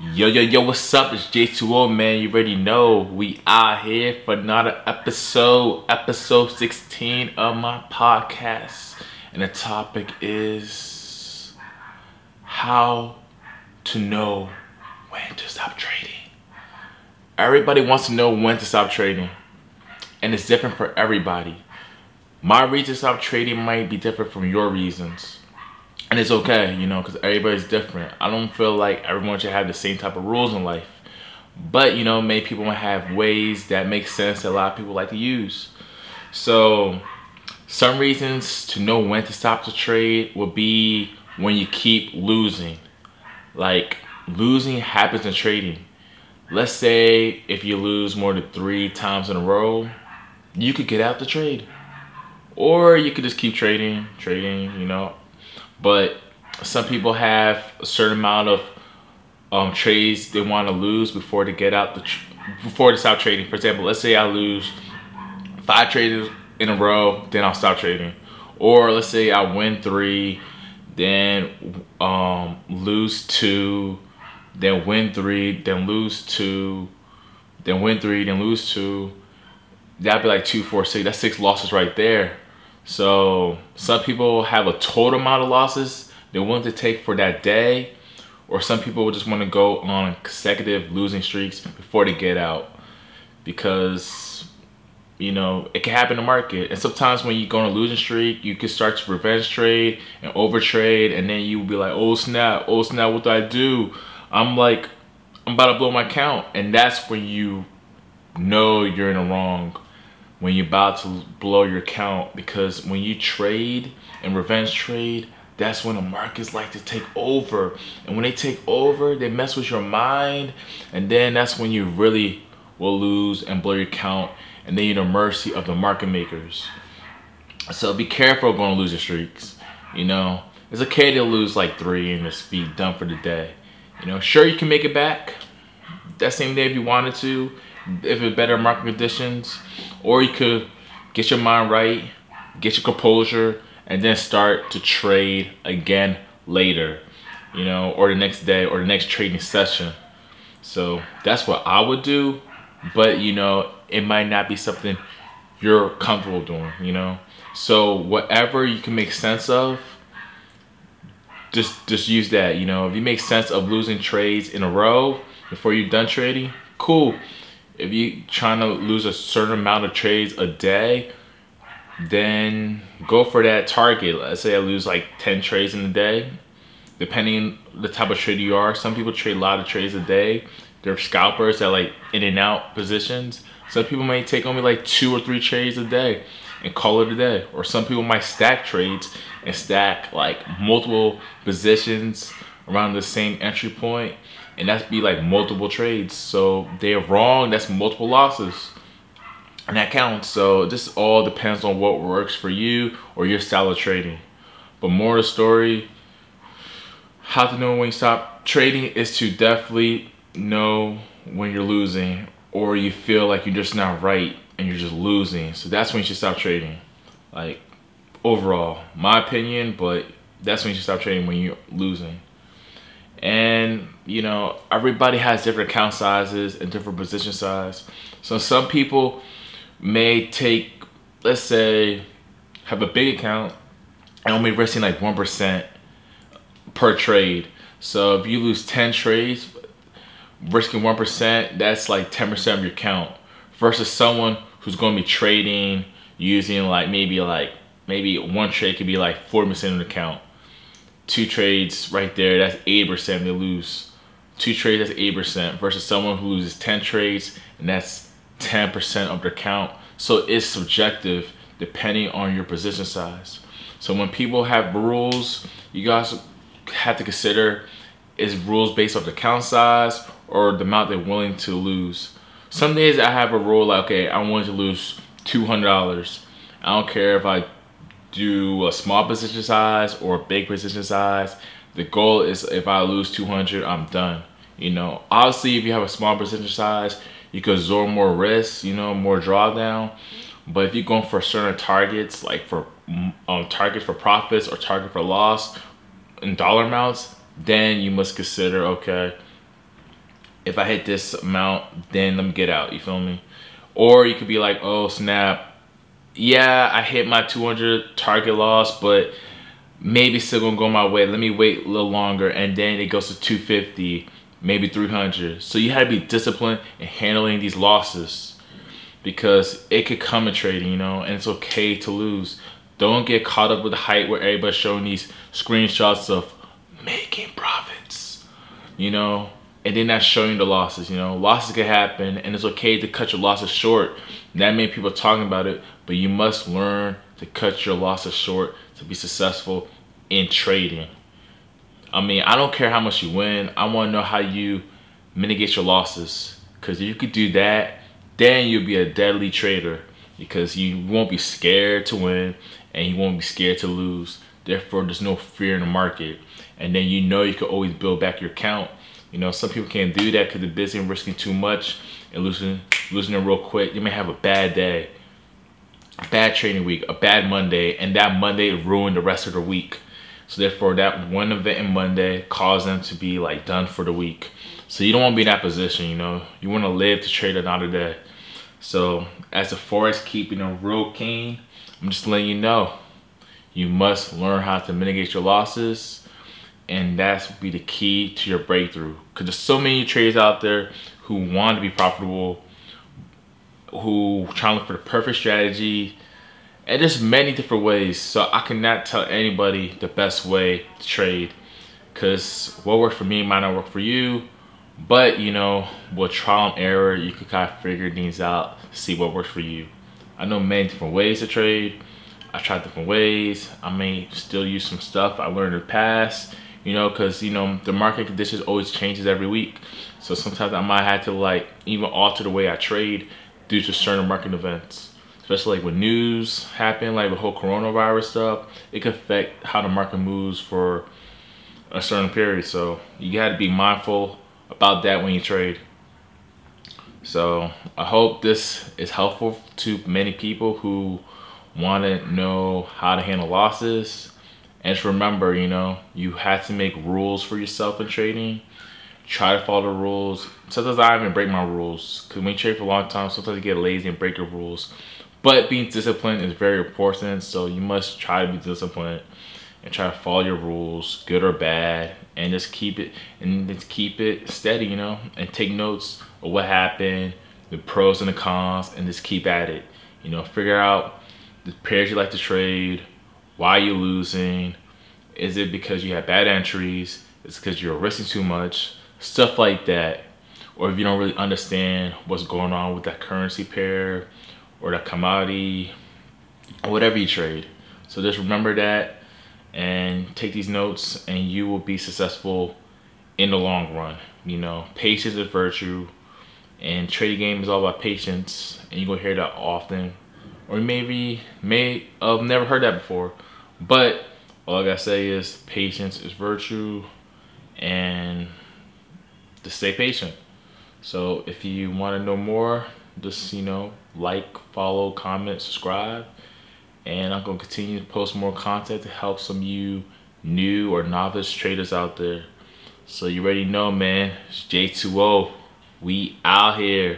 Yo, yo, yo, what's up? It's J2O, man. You already know we are here for another episode, episode 16 of my podcast. And the topic is how to know when to stop trading. Everybody wants to know when to stop trading, and it's different for everybody. My reason to stop trading might be different from your reasons and it's okay, you know, because everybody's different. I don't feel like everyone should have the same type of rules in life. But, you know, many people have ways that make sense that a lot of people like to use. So, some reasons to know when to stop the trade will be when you keep losing. Like, losing happens in trading. Let's say if you lose more than three times in a row, you could get out the trade. Or you could just keep trading, trading, you know, but some people have a certain amount of um, trades they want to lose before they get out the tr- before they stop trading. For example, let's say I lose five trades in a row, then I'll stop trading. Or let's say I win three, then um, lose two, then win three, then lose two, then win three, then lose two. That'd be like two, four, six. That's six losses right there. So some people have a total amount of losses they want to take for that day, or some people just want to go on consecutive losing streaks before they get out because you know it can happen in the market. And sometimes when you go on a losing streak, you can start to revenge trade and overtrade, and then you will be like, "Oh snap! Oh snap! What do I do?" I'm like, I'm about to blow my count, and that's when you know you're in the wrong when you're about to blow your count because when you trade and revenge trade, that's when the markets like to take over. And when they take over, they mess with your mind. And then that's when you really will lose and blow your count. And then you're the mercy of the market makers. So be careful going to lose your streaks. You know, it's okay to lose like three and just be done for the day. You know, sure you can make it back that same day if you wanted to if it's better market conditions, or you could get your mind right, get your composure, and then start to trade again later, you know, or the next day or the next trading session. So that's what I would do, but you know, it might not be something you're comfortable doing, you know. So whatever you can make sense of, just just use that, you know. If you make sense of losing trades in a row before you're done trading, cool if you trying to lose a certain amount of trades a day, then go for that target. Let's say I lose like 10 trades in a day. Depending the type of trader you are, some people trade a lot of trades a day. They're scalpers that like in and out positions. Some people may take only like two or three trades a day and call it a day. Or some people might stack trades and stack like multiple positions around the same entry point and that's be like multiple trades. So they're wrong, that's multiple losses. And that counts. So this all depends on what works for you or your style of trading. But more of the story, how to know when you stop trading is to definitely know when you're losing or you feel like you're just not right and you're just losing. So that's when you should stop trading. Like overall, my opinion, but that's when you should stop trading when you're losing and you know everybody has different account sizes and different position size. So some people may take let's say have a big account and only risking like 1% per trade. So if you lose 10 trades risking 1% that's like 10% of your account versus someone who's going to be trading using like maybe like maybe one trade could be like 40% of the count two trades right there, that's 80% they lose. Two trades, that's 8% versus someone who loses 10 trades and that's 10% of their count. So it's subjective depending on your position size. So when people have rules, you guys have to consider is rules based off the count size or the amount they're willing to lose. Some days I have a rule like, okay, I want to lose $200. I don't care if I do a small position size or a big position size. The goal is if I lose 200, I'm done. You know, obviously, if you have a small position size, you could absorb more risk, you know, more drawdown. But if you're going for certain targets, like for um, targets for profits or target for loss in dollar amounts, then you must consider okay, if I hit this amount, then let me get out. You feel me? Or you could be like, oh snap, yeah, I hit my 200 target loss, but maybe still gonna go my way. Let me wait a little longer, and then it goes to 250, maybe 300. So you had to be disciplined in handling these losses because it could come in trading, you know, and it's okay to lose. Don't get caught up with the hype where everybody's showing these screenshots of making profits, you know, and then not showing the losses, you know. Losses can happen, and it's okay to cut your losses short. That many people talking about it, but you must learn to cut your losses short to be successful in trading. I mean, I don't care how much you win. I want to know how you mitigate your losses. Because if you could do that, then you'll be a deadly trader. Because you won't be scared to win and you won't be scared to lose. Therefore, there's no fear in the market. And then you know you can always build back your account. You know, some people can't do that because they're busy and risking too much and losing losing it real quick. You may have a bad day, a bad trading week, a bad Monday, and that Monday ruined the rest of the week. So therefore, that one event in Monday caused them to be like done for the week. So you don't want to be in that position. You know, you want to live to trade another day. So as a forex keeping a real king, I'm just letting you know, you must learn how to mitigate your losses and that's be the key to your breakthrough. Because there's so many traders out there who want to be profitable who trying to look for the perfect strategy and there's many different ways. So i cannot tell anybody the best way to trade because what works for me might not work for you but you know with trial and error you can kind of figure things out see what works for you. I know many different ways to trade. I tried different ways. I may still use some stuff i learned in the past you know, because you know the market conditions always changes every week. So sometimes I might have to like even alter the way I trade due to certain market events. Especially like when news happen, like the whole coronavirus stuff, it can affect how the market moves for a certain period. So you got to be mindful about that when you trade. So I hope this is helpful to many people who want to know how to handle losses and just remember, you know, you have to make rules for yourself in trading. Try to follow the rules. Sometimes I even break my rules. Because when you trade for a long time, sometimes you get lazy and break your rules. But being disciplined is very important. So you must try to be disciplined and try to follow your rules, good or bad, and just keep it and just keep it steady, you know, and take notes of what happened, the pros and the cons, and just keep at it. You know, figure out the pairs you like to trade, why are you losing? Is it because you have bad entries? Is it because you're risking too much? Stuff like that. Or if you don't really understand what's going on with that currency pair or that commodity or whatever you trade. So just remember that and take these notes and you will be successful in the long run. You know, patience is virtue and trading game is all about patience and you're gonna hear that often or maybe may have never heard that before. But all I gotta say is patience is virtue and to stay patient. So if you want to know more, just you know, like, follow, comment, subscribe, and I'm gonna continue to post more content to help some of you new or novice traders out there. So you already know, man. It's J2O. We out here.